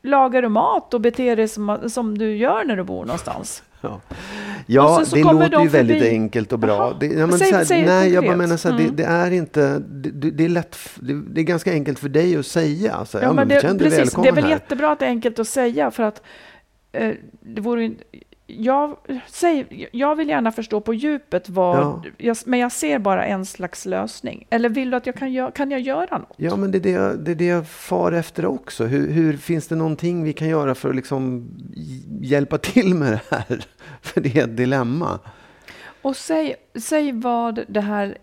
lagar du mat och beter dig som, som du gör när du bor någonstans. Ja, ja så- så det låter de ju väldigt förbi. enkelt och bra. Det, ja, men Säg- här, säg nej, jag bara menar så här, Mm. det, det är inte, det, det är lätt, det, är ganska enkelt för dig att säga. Så, här, ja, men, det, precis, det är väl här. jättebra att det är enkelt att säga för att eh, det vore ju- jag, säg, jag vill gärna förstå på djupet vad, Ja. jag, men jag ser bara en slags lösning. Eller vill du att jag kan, gö- kan jag göra något? Ja, men det är det, jag- det är det jag far efter också. Hur, hur finns det någonting vi kan göra för att liksom hj- hjälpa till med det här? För det är ett dilemma. Och säg, säg vad det här,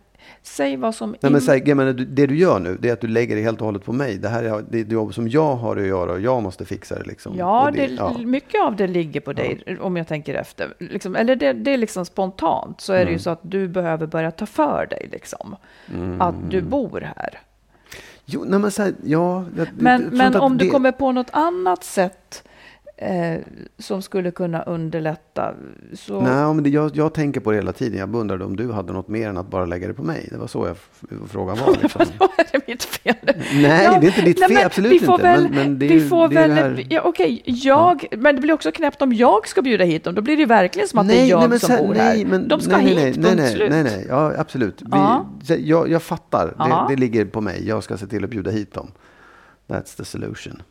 säg vad som... Nej, men så här, jag menar, det du gör nu, det är att du lägger det helt och hållet på mig. Det här är det jobb som jag har att göra och jag måste fixa det. Liksom. Ja, Och det, ja. mycket av det ligger på dig, om jag tänker efter. Liksom, eller det, det är liksom spontant, så är Mm. det ju så att du behöver börja ta för dig, liksom. Mm. Att du bor här. Jo, nej, men så här, ja, jag, Men, men om du det- kommer på något annat sätt eh, som skulle kunna underlätta, så... Nej, men det, jag, jag tänker på det hela tiden. Jag undrade om du hade något mer än att bara lägga det på mig. Det var så jag, frågan var. Liksom. Är det mitt fel. Nej, Ja, det är inte ditt nej, fel. Absolut vi får inte. Väl, men, men det är, vi får det väl, här. ja, okej, jag, men det blir också knäppt om jag ska bjuda hit dem. Då blir det verkligen som att det är jag men som bor nej, här. Men, De ska nej, hit, nej, nej, nej, slut. nej, nej, ja, absolut. Vi, Ja. jag, jag fattar. Ja. Det, det ligger på mig. Jag ska se till att bjuda hit dem. That's the solution.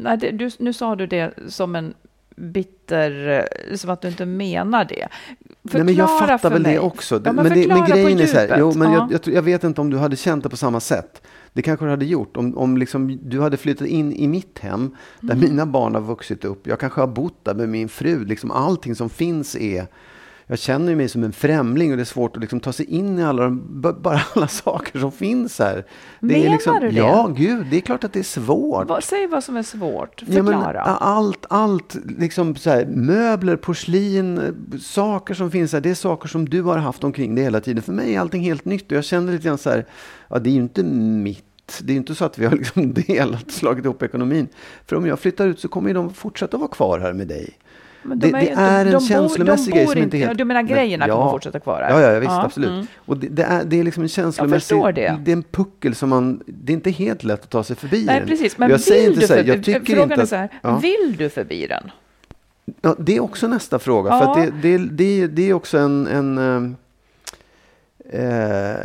Nej, det, du, nu sa du det som en bitter, eh, som att du inte menar det. Nej, men jag Förklara fattar för väl mig. det också. Ja, men, men det, men förklara på grejen är så här, jo, men Ja. jag, jag, jag vet inte om du hade känt det på samma sätt. Det kanske du hade gjort om, om liksom du hade flyttat in i mitt hem där Mm. mina barn har vuxit upp. Jag kanske har bott där med min fru. Liksom allting som finns är jag känner mig som en främling och det är svårt att liksom ta sig in i alla, de, bara alla saker som finns här. Det är Menar liksom, du det? Ja, gud, det är klart att det är svårt. Vad, säg vad som är svårt. Ja, Förklara. allt, allt, liksom så här, möbler, porslin, eh, saker som finns här, det är saker som du har haft omkring dig hela tiden. För mig är allting helt nytt och jag känner lite grann så här, ja det är ju inte mitt. Det är ju inte så att vi har liksom delat, slagit ihop ekonomin. För om jag flyttar ut så kommer de fortsätta vara kvar här med dig. Men det- de det ju inte- är en de känslomässig de grej som inte helt- ja, Du menar Men- grejerna ja. kommer fortsätta kvar här? Ja, ja, visst, absolut. mm. Och det, det, är, det är liksom en känslomässig... förstår det. är en puckel som man... Det är inte helt lätt att ta sig förbi Nej, den. precis. Men jag säger vill inte du så här, jag tycker frågan inte är så här, ja. vill du förbi den? Ja, det är också nästa fråga. Ja. För att det, det, det, det är också en, en eh, eh,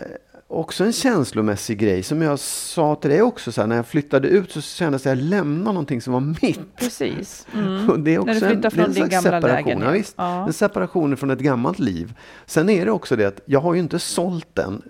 också en känslomässig grej. Som jag sa till dig också, så här, när jag flyttade ut så kändes det att jag lämnade någonting som var mitt. Precis. Och det är också När du flyttar från en din gamla separation. lägenhet. Ja, visst. Ja. En separation från ett gammalt liv. Sen är det också det att jag har ju inte sålt den.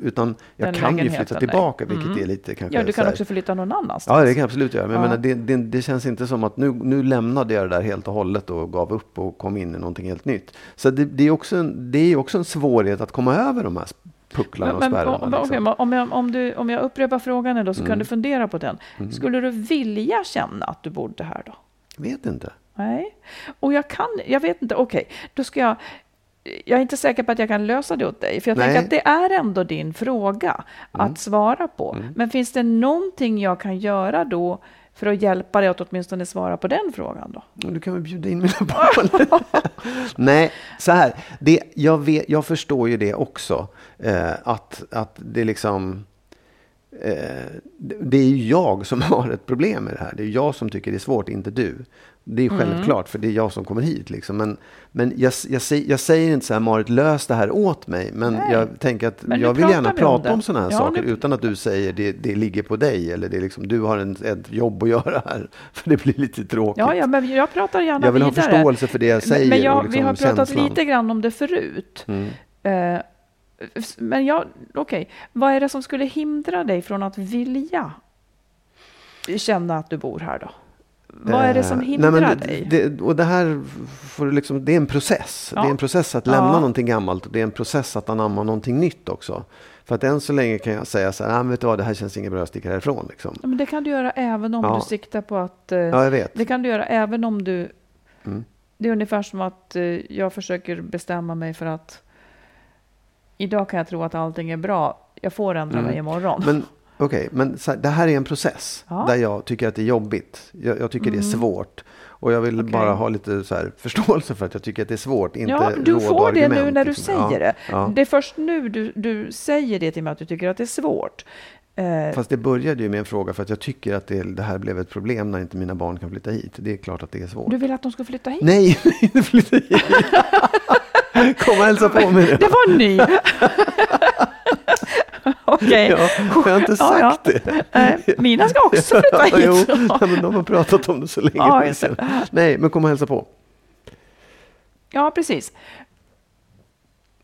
Utan jag Den kan ju flytta tillbaka, vilket är lite kanske... Ja, du kan också flytta någon annanstans. Ja, det kan jag absolut göra. Men Ja. menar, det, det, det känns inte som att nu, nu lämnade jag det där helt och hållet och gav upp och kom in i någonting helt nytt. Så det, det är också en, det är också en svårighet att komma över de här pucklarna och Men, men, spärrarna. om, liksom. om, jag, om, du, om jag upprepar frågan ändå så Mm. kan du fundera på den. Skulle du vilja känna att du bodde här då? Vet inte. Nej. Och jag kan, jag vet inte, okej, då ska jag jag är inte säker på att jag kan lösa det åt dig, för jag Nej. tänker att det är ändå din fråga att svara på. Men finns det någonting jag kan göra då för att hjälpa dig att åtminstone svara på den frågan då? Du kan väl bjuda in mina barn? Nej, så här. Det, jag, vet, jag förstår ju det också. Eh, att, att det liksom... Eh, det är ju jag som har ett problem med det här. Det är jag som tycker det är svårt, inte du. Det är Mm. självklart, för det är jag som kommer hit. Liksom. Men, men jag, jag, säger, jag säger inte så här, Marit, lös det här åt mig. Men Nej. jag tänker att Men jag vill gärna vi om prata om, det. sådana här Ja, saker nu- utan att du säger det, det ligger på dig. Eller det är liksom, du har en, ett jobb att göra här. För det blir lite tråkigt. Ja, ja, men jag pratar gärna Jag vill ha vidare. förståelse för det jag säger Men, men jag, liksom vi har pratat känslan. lite grann om det förut. Mm. S- men jag, okej, vad är det som skulle hindra dig från att vilja känna att du bor här då? Vad är det som Eh, hindrar nej, men dig? det, och det här får du liksom, det är en process. Ja. Det är en process att lämna Ja. någonting gammalt och det är en process att anamma någonting nytt också. För att än så länge kan jag säga så här, ah, vet du vad, det här känns inget bra, jag sticker härifrån. Liksom. Ja, men det kan du göra även om Ja. du siktar på att... eh, Ja, jag vet. Det kan du göra även om du... Mm. Det är ungefär som att eh, jag försöker bestämma mig för att idag kan jag tro att allting är bra. Jag får ändra Mm. mig imorgon. Men okej, men så här, det här är en process Ja. där jag tycker att det är jobbigt. Jag, jag tycker det är svårt. Och jag vill Okej. bara ha lite så här, förståelse för att jag tycker att det är svårt. Inte ja, du får det nu när du liksom. säger Ja, det. ja. Det är först nu du, du säger det till mig att du tycker att det är svårt. Eh, Fast det började ju med en fråga för att jag tycker att det, det här blev ett problem när inte mina barn kan flytta hit. Det är klart att det är svårt. du vill att de ska flytta hit? Nej, inte flytta hit. Kom och hälsa på mig. Det var ny! Okej. Ja, jag har inte sagt Ja, ja. det. Mina ska också flytta jo, hit. ja, men de har pratat om det så länge. Ja. Nej, men kom och hälsa på. Ja, precis.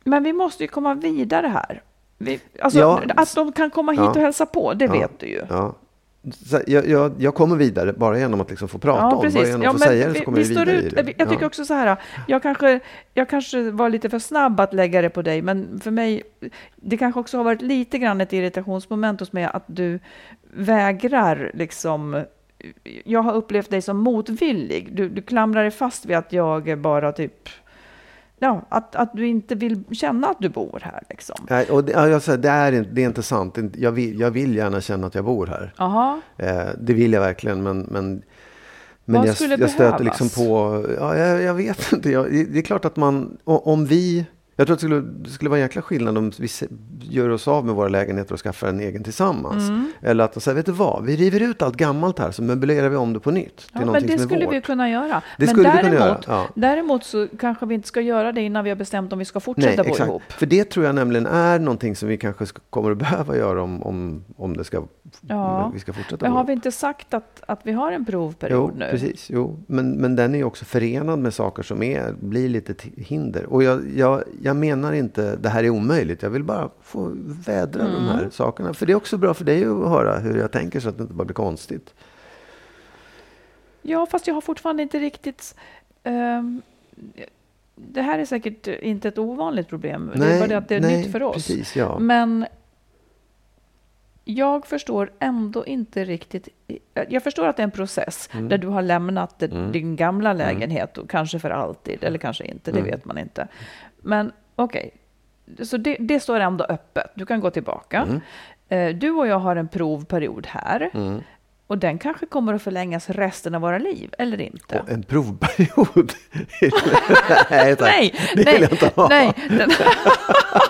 Men vi måste ju komma vidare här. Vi, alltså, Ja. Att de kan komma hit Ja. och hälsa på, det Ja. vet du ju. Ja. Jag, jag, jag kommer vidare bara genom att liksom få prata om. Bara genom att få säga det så kommer vi vi står vidare ut. Jag tycker Ja. också så här, jag kanske, jag kanske var lite för snabb att lägga det på dig, men för mig, det kanske också har varit lite grann ett irritationsmoment hos mig att du vägrar liksom jag har upplevt dig som motvillig. Du, du klamrar dig fast vid att jag bara typ... Ja, att, att du inte vill känna att du bor här liksom. Nej, och det, ja, jag säger, det, är inte, det är inte sant. Jag vill, jag vill gärna känna att jag bor här. Jaha. Eh, det vill jag verkligen, men, men, men jag, jag stöter liksom på... Ja, jag, jag vet inte. Jag, det är klart att man... Om vi... Jag tror att det skulle, det skulle vara en jäkla skillnad om vi gör oss av med våra lägenheter och skaffar en egen tillsammans. Mm. Eller att säga, vet du vad? Vi river ut allt gammalt här så möblerar vi om det på nytt. Till Ja, men det skulle vårt. vi kunna göra. Det men skulle vi däremot, kunna göra, ja. däremot så kanske vi inte ska göra det innan vi har bestämt om vi ska fortsätta bo ihop. För det tror jag nämligen är någonting som vi kanske ska, kommer att behöva göra om, om, om det ska, Ja. om vi ska fortsätta Men bo har vi inte sagt att, att vi har en provperiod Jo, nu? precis. Jo. Men, men den är ju också förenad med saker som är, blir lite hinder. Och jag, jag, jag menar inte det här är omöjligt. Jag vill bara få vädra de Mm. här sakerna. För det är också bra för dig att höra hur jag tänker så att det inte bara blir konstigt. Ja, fast jag har fortfarande inte riktigt... ehm, det här är säkert inte ett ovanligt problem. det är bara det att det är nej, nytt för oss. Precis, ja. Men jag förstår ändå inte riktigt. Jag förstår att det är en process Mm. där du har lämnat det- din gamla lägenhet, och kanske för alltid, eller kanske inte, det Mm. vet man inte. Men okej, så det, det står ändå öppet. Du kan gå tillbaka. Mm. Eh, Du och jag har en provperiod här. Och den kanske kommer att förlängas resten av våra liv, eller inte? Och en provperiod. nej, tack. Nej, det nej, vill jag inte ha. nej. Den,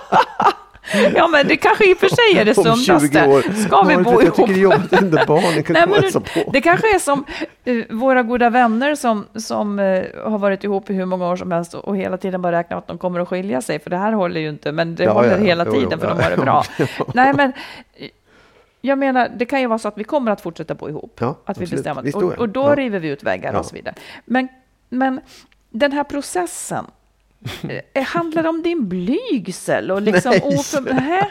Ja, men det kanske i och för sig är det Om 20 sundaste. Ska vi bo Jag ihop? tycker det är jobbigt inte barnen kan Nej, men på. det kanske är som eh, våra goda vänner som, som eh, har varit ihop i hur många år som helst och, och hela tiden bara räknar att de kommer att skilja sig, för det här håller ju inte, men det Ja, håller ja, hela Jo, tiden jo, för ja, de har det bra. Nej, men eh, jag menar, det kan ju vara så att vi kommer att fortsätta bo ihop. Ja, att vi bestämmer. Och, och då river vi ut väggar och så vidare. Men, men den här processen, handlar det om din blygsel och liksom Nej. oför, nähä,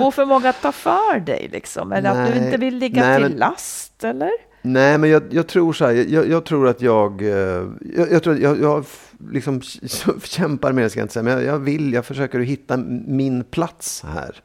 oförmåga att ta för dig? Liksom? Eller att du Nej. inte vill ligga Nej, till men- last? Eller? Nej, men jag, jag tror så här. Jag, jag tror att jag... eh, Jag, jag tror att jag, jag liksom kämpar med det, ska jag inte säga. Men jag, vill, jag försöker hitta min plats här.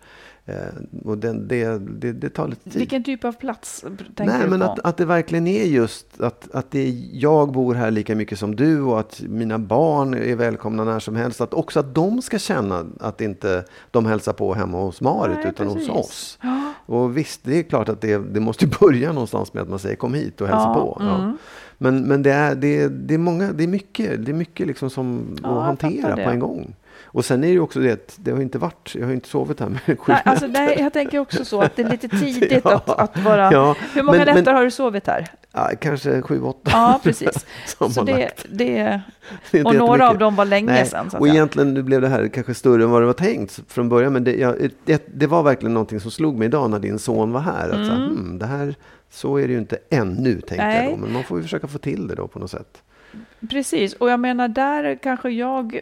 Eh, och den, det, det, det tar lite tid. Vilken typ av plats tänker Nej, du men på? att, att det verkligen är just att, att det är, jag bor här lika mycket som du och att mina barn är välkomna när som helst. Att också att de ska känna att inte de hälsar på hemma hos Marit Nej, utan precis. hos oss. Och visst, det är klart att det, det måste börja någonstans med att man säger kom hit och hälsa Ja, på. Ja. mm. Men, men det, är, det, är, det är många, det är mycket, det är mycket liksom som Ja, att hantera på en gång. Och sen är det också det att det har inte varit, jag har inte sovit här med Nej, alltså, nej, jag tänker också så att det är lite tidigt Ja. att, att vara... Ja, Hur många men- nätter men- har du sovit här? Ja, kanske sju, åtta. Ja, precis. så det, det, Det och några av dem var länge Nej, sedan. Och egentligen nu blev det här kanske större än vad det var tänkt från början. Men det, jag, det, det var verkligen någonting som slog mig idag när din son var här. Att så, här, hmm, det här, så är det ju inte ännu, tänkte jag Nej. då. Men man får ju försöka få till det då på något sätt. Precis, och jag menar där kanske jag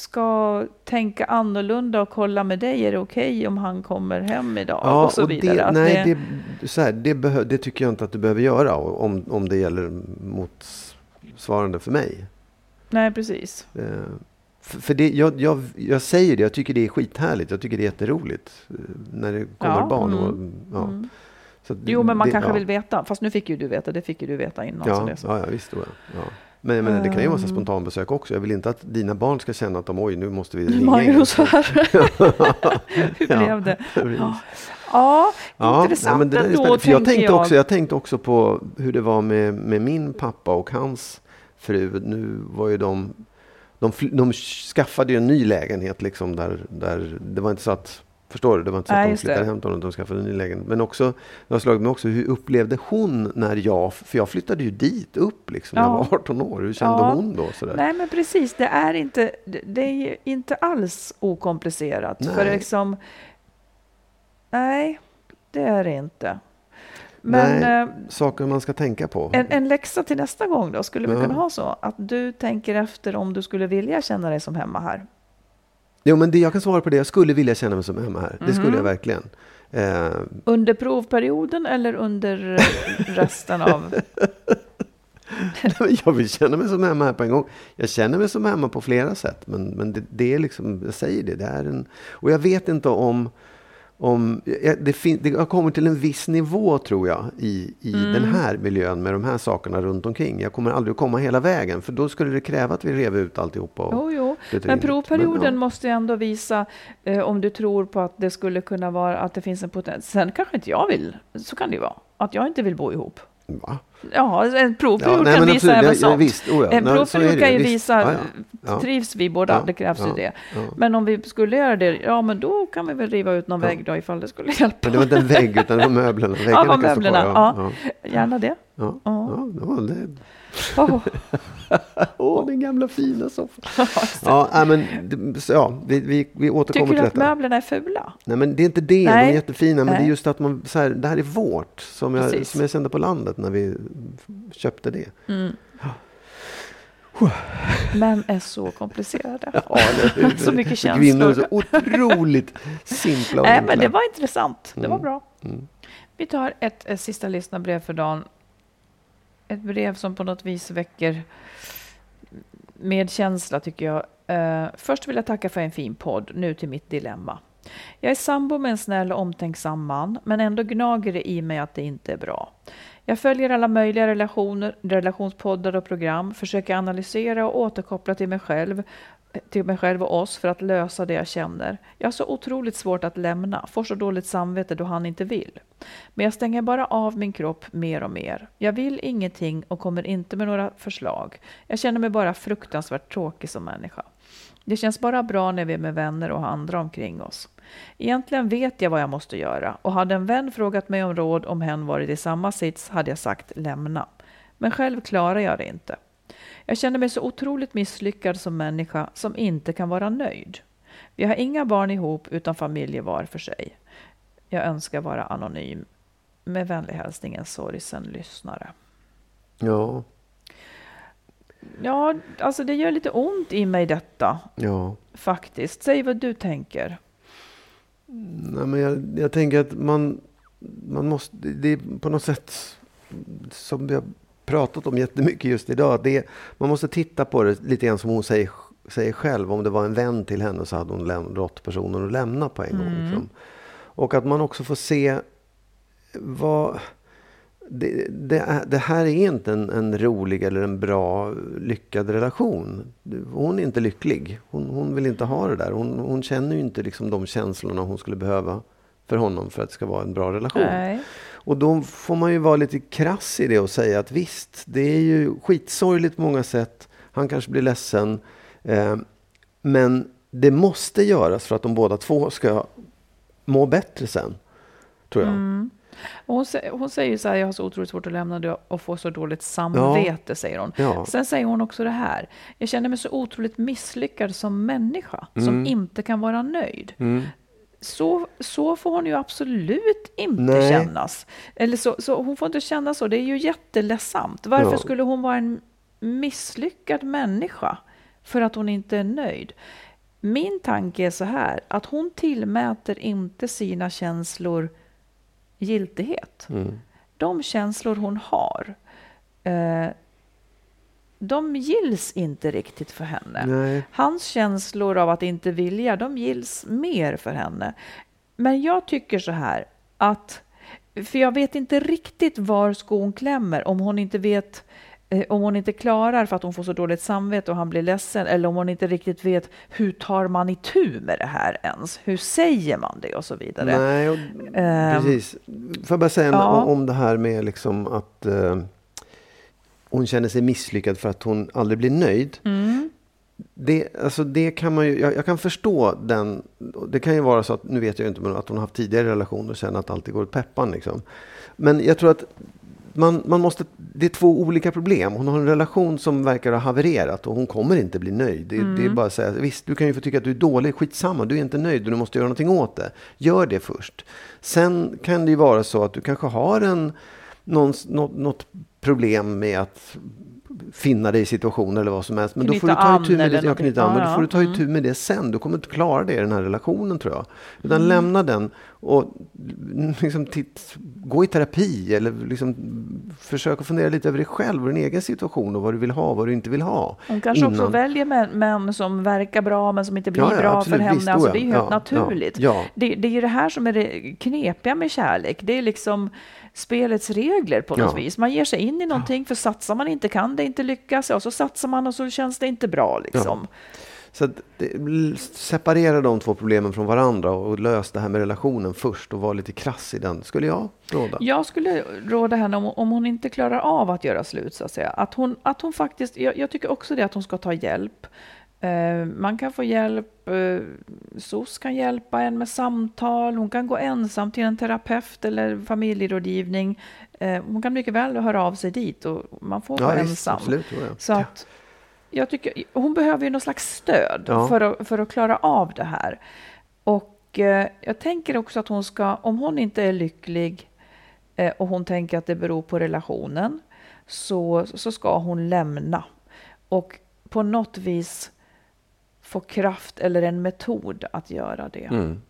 ska tänka annorlunda och kolla med dig, är det okej om han kommer hem idag? och så vidare. det, nej, det, så här, det, behö, det tycker jag inte att du behöver göra om, om det gäller motsvarande för mig. nej, precis. Eh, För, för det, jag, jag, jag säger det, jag tycker det är skithärligt. Jag tycker det är jätteroligt eh, när det kommer Ja, barn. Och, mm, ja. mm. Så Jo, men man det, kanske ja. vill veta. Fast nu fick ju du veta, det fick ju du veta innan. så Ja, det är så. ja, ja, visst. Då, ja. Ja. Men jag menar, det kan ju vara så Ehm. spontanbesök också. Jag vill inte att dina barn ska känna att de, oj, nu måste vi ringa. Magnus här. Hur Ja, blev det? Ja, ja Ja, intressant nej, men det ändå, spännande. För jag tänkte, jag. också, jag tänkte också på hur det var med, med min pappa och hans fru. Nu var ju de, de, de skaffade ju en ny lägenhet liksom där, där det var inte så att Förstår du? Det var inte så att de just det. flyttade hem till honom, de skaffade en ny lägenhet. Men också, det har slagit mig också, hur upplevde hon när jag, för jag flyttade ju dit upp liksom, när jag Ja. var 18 år. Hur kände Ja. hon då? Sådär? Nej, men precis. Det är inte, det- är ju inte alls okomplicerat. För Nej. liksom, nej, det är det inte. Men Nej. eh, Saker man ska tänka på. en, en läxa till nästa gång då, skulle vi Ja. kunna ha så? Att du tänker efter om du skulle vilja känna dig som hemma här. Jo, men det, jag kan svara på det. Jag skulle vilja känna mig som hemma här. Det skulle Mhm. jag verkligen. Eh, Under provperioden eller under eh, resten av... jag vill känna mig som hemma här på en gång. Jag känner mig som hemma på flera sätt. Men, men det, det är liksom, jag säger det, det är en... Och jag vet inte om... om det, fin, det har kommit till en viss nivå tror jag i, i Mm. den här miljön med de här sakerna runt omkring. Jag kommer aldrig att komma hela vägen för då skulle det kräva att vi rev ut alltihopa. Och Jo, jo. Men provperioden Men, ja. måste ändå visa eh, om du tror på att det skulle kunna vara att det finns en potential. Sen kanske inte jag vill, så kan det ju vara, att jag inte vill bo ihop. Va? Ja, en provperiod Ja, kan visa även sånt. visst. Oh, ja. En provperiod kan ju Visst. visa, Ja, ja. Trivs vi båda? Ja, Det krävs ju det. Men om vi skulle göra det, ja men då kan vi väl riva ut någon vägg då ifall det skulle hjälpa. Men det var inte en vägg utan det var möblerna. Väggarna Ja, var kan stå möblerna. kvar, Ja. Gärna det. Ja, det det. Oh. Åh, den gamla fina soffan. Ja, nej, men ja, vi, vi, vi återkommer Tycker du till att detta. möblerna är fula? Nej, men det är inte det. De är Nej. jättefina. Men det är Nej. just att man, så här, det här är vårt. Som jag, Precis. som jag kände på landet när vi köpte det. Män är så komplicerade. Ja? Så mycket Kvinnor är så känslor. otroligt simpla Nej, men det var intressant. Det var Mm. bra. Mm. Vi tar ett, ett sista lyssnarbrev för dagen. Ett brev som på något vis väcker medkänsla, tycker jag. Uh, först vill jag tacka för en fin podd. Nu till mitt dilemma. Jag är sambo med en snäll och omtänksam man, men ändå gnager det i mig att det inte är bra. Jag följer alla möjliga relationer, relationspoddar och program, försöker analysera och återkoppla till mig själv till mig själv och oss för att lösa det jag känner. Jag har så otroligt svårt att lämna, får så dåligt samvete då han inte vill. Men jag stänger bara av min kropp mer och mer. Jag vill ingenting och kommer inte med några förslag. Jag känner mig bara fruktansvärt tråkig som människa. Det känns bara bra när vi är med vänner och har andra omkring oss. Egentligen vet jag vad jag måste göra och hade en vän frågat mig om råd om hen varit i samma sits hade jag sagt lämna. Men själv klarar jag det inte. Jag känner mig så otroligt misslyckad som människa som inte kan vara nöjd. Vi har inga barn ihop utan familjer var för sig. Jag önskar vara anonym. Med vänlig hälsning en sorgsen lyssnare. Ja, Ja, alltså det gör lite ont i mig detta ja. faktiskt. Säg vad du tänker. Nej, men jag, jag tänker att man, man måste, det är på något sätt som har pratat om jättemycket just idag. Det, man måste titta på det lite grann som hon säger, säger själv. Om det var en vän till henne så hade hon rått personen att lämna på en gång. Liksom. Och att man också får se vad... Det, det, det här är inte en, en rolig eller en bra, lyckad relation. Hon är inte lycklig. Hon, hon vill inte ha det där. Hon, hon känner ju inte liksom de känslorna hon skulle behöva för honom för att det ska vara en bra relation. Nej. Och då får man ju vara lite krass i det och säga att visst, det är ju skitsorgligt på många sätt. Han kanske blir ledsen. Eh, men det måste göras för att de båda två ska må bättre sen. Tror jag. Mm. Hon, hon säger ju så här, jag har så otroligt svårt att lämna det och få så dåligt samvete, säger hon. Ja. Sen säger hon också det här, jag känner mig så otroligt misslyckad som människa, som Mm. inte kan vara nöjd. Så, så får hon ju absolut inte Nej. kännas. Eller så, så hon får inte känna så, det är ju jätteledsamt. Varför Ja. skulle hon vara en misslyckad människa för att hon inte är nöjd? Min tanke är så här, att hon tillmäter inte sina känslor giltighet. Mm. De känslor hon har, eh, de gills inte riktigt för henne. Nej. Hans känslor av att inte vilja, de gills mer för henne. Men jag tycker så här att, för jag vet inte riktigt var skon klämmer, om hon inte vet eh, om hon inte klarar för att hon får så dåligt samvete och han blir ledsen eller om hon inte riktigt vet hur tar man itu med det här ens? Hur säger man det och så vidare. Nej, och, Ehm, precis. Får jag bara säga ja. om, det här med liksom att eh, hon känner sig misslyckad för att hon aldrig blir nöjd. Mm. Det, alltså det kan man ju, jag, jag kan förstå den. Det kan ju vara så att, nu vet jag inte, men att hon har haft tidigare relationer och känner att alltid går åt peppan. Liksom. Men jag tror att man, man måste, det är två olika problem. Hon har en relation som verkar ha havererat och hon kommer inte bli nöjd. Det, det är bara att säga, visst du kan ju få tycka att du är dålig, skitsamma, du är inte nöjd och du måste göra någonting åt det. Gör det först. Sen kan det ju vara så att du kanske har en, någon, något, något problem med att finna dig i situationer eller vad som helst. Men då får du Knyta ta itu med det. Ja, någonting. knyta an. Men Ja, då får du ta ja. itu med det sen. Du kommer inte klara det i den här relationen tror jag. Utan Mm. lämna den och liksom titt, gå i terapi eller liksom försöka fundera lite över dig själv och din egen situation och vad du vill ha och vad du inte vill ha. Hon kanske också innan. väljer män, män som verkar bra men som inte blir Ja, ja, bra absolut. för henne. Visst, alltså, det är ju helt Ja, naturligt. Det, det är ju det här som är det knepiga med kärlek. Det är liksom spelets regler på något vis. Man ger sig in i någonting för satsar man inte kan det inte lyckas och så satsar man och så känns det inte bra liksom. Så det, separera de två problemen från varandra och lös det här med relationen först och var lite krass i den, skulle jag råda. Jag skulle råda henne om, om hon inte klarar av att göra slut så att säga. Att hon, att hon faktiskt, jag, jag tycker också det att hon ska ta hjälp. Eh, man kan få hjälp, eh, SOS kan hjälpa en med samtal, hon kan gå ensam till en terapeut eller familjerådgivning. Eh, hon kan mycket väl höra av sig dit och man får vara Ja, visst, ensam. absolut. jag. Så att jag tycker, hon behöver ju någon slags stöd Ja. för, att, för att klara av det här. Och eh, jag tänker också att hon ska, om hon inte är lycklig eh, och hon tänker att det beror på relationen, så, så ska hon lämna. Och på något vis få kraft eller en metod att göra det. Mm.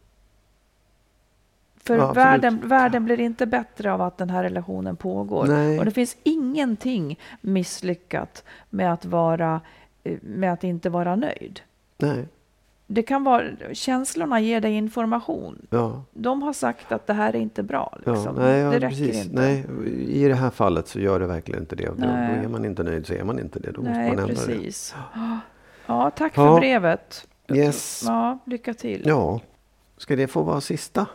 För Ja, världen, världen blir inte bättre av att den här relationen pågår. Nej. Och det finns ingenting misslyckat med att, vara, eh, med att inte vara nöjd. Nej, Det kan vara, känslorna ger dig information. ja. De har sagt att det här är inte bra. Ja, Liksom. nej, ja, det räcker precis. inte. Nej, I det här fallet så gör det verkligen inte det. Då, då är man inte nöjd så är man inte det. Då måste Nej, man ändra precis. Ja, tack Ja. för brevet. det. Yes. Ja, lycka till. Ja, ska det få vara sista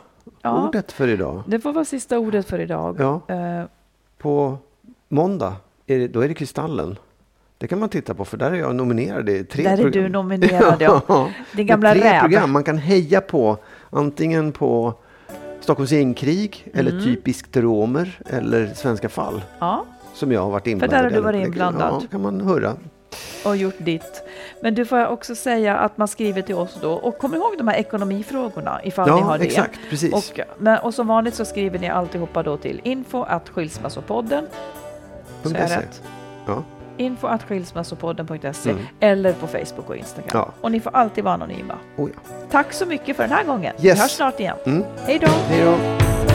Ja. ordet för idag? Det får vara sista ordet för idag. Ja. Eh, På måndag, är det, då är det Kristallen. Det kan man titta på för där är jag nominerad i tre Där är program. du nominerad, ja. Din gamla Det är tre räv. program man kan heja på. Antingen på Stockholms eller Mm. Typiskt romer eller Svenska fall. Ja, Som jag har varit där inblandad har du i. varit Det kan- inblandad. Ja, kan man höra. Och gjort ditt. Men du får jag också säga att man skriver till oss då. Och kom ihåg de här ekonomifrågorna ifall ni har Ja, det. exakt. Precis. Och, men, och som vanligt så skriver ni alltihopa då till info att skilsmässopodden. Så är jag rätt? Ja. Info att skilsmässopodden.se Mm. eller på Facebook och Instagram. Ja. Och ni får alltid vara anonyma. Oh, ja. Tack så mycket för den här gången. Vi Yes. hörs snart igen. Mm. Hej då! Hej då.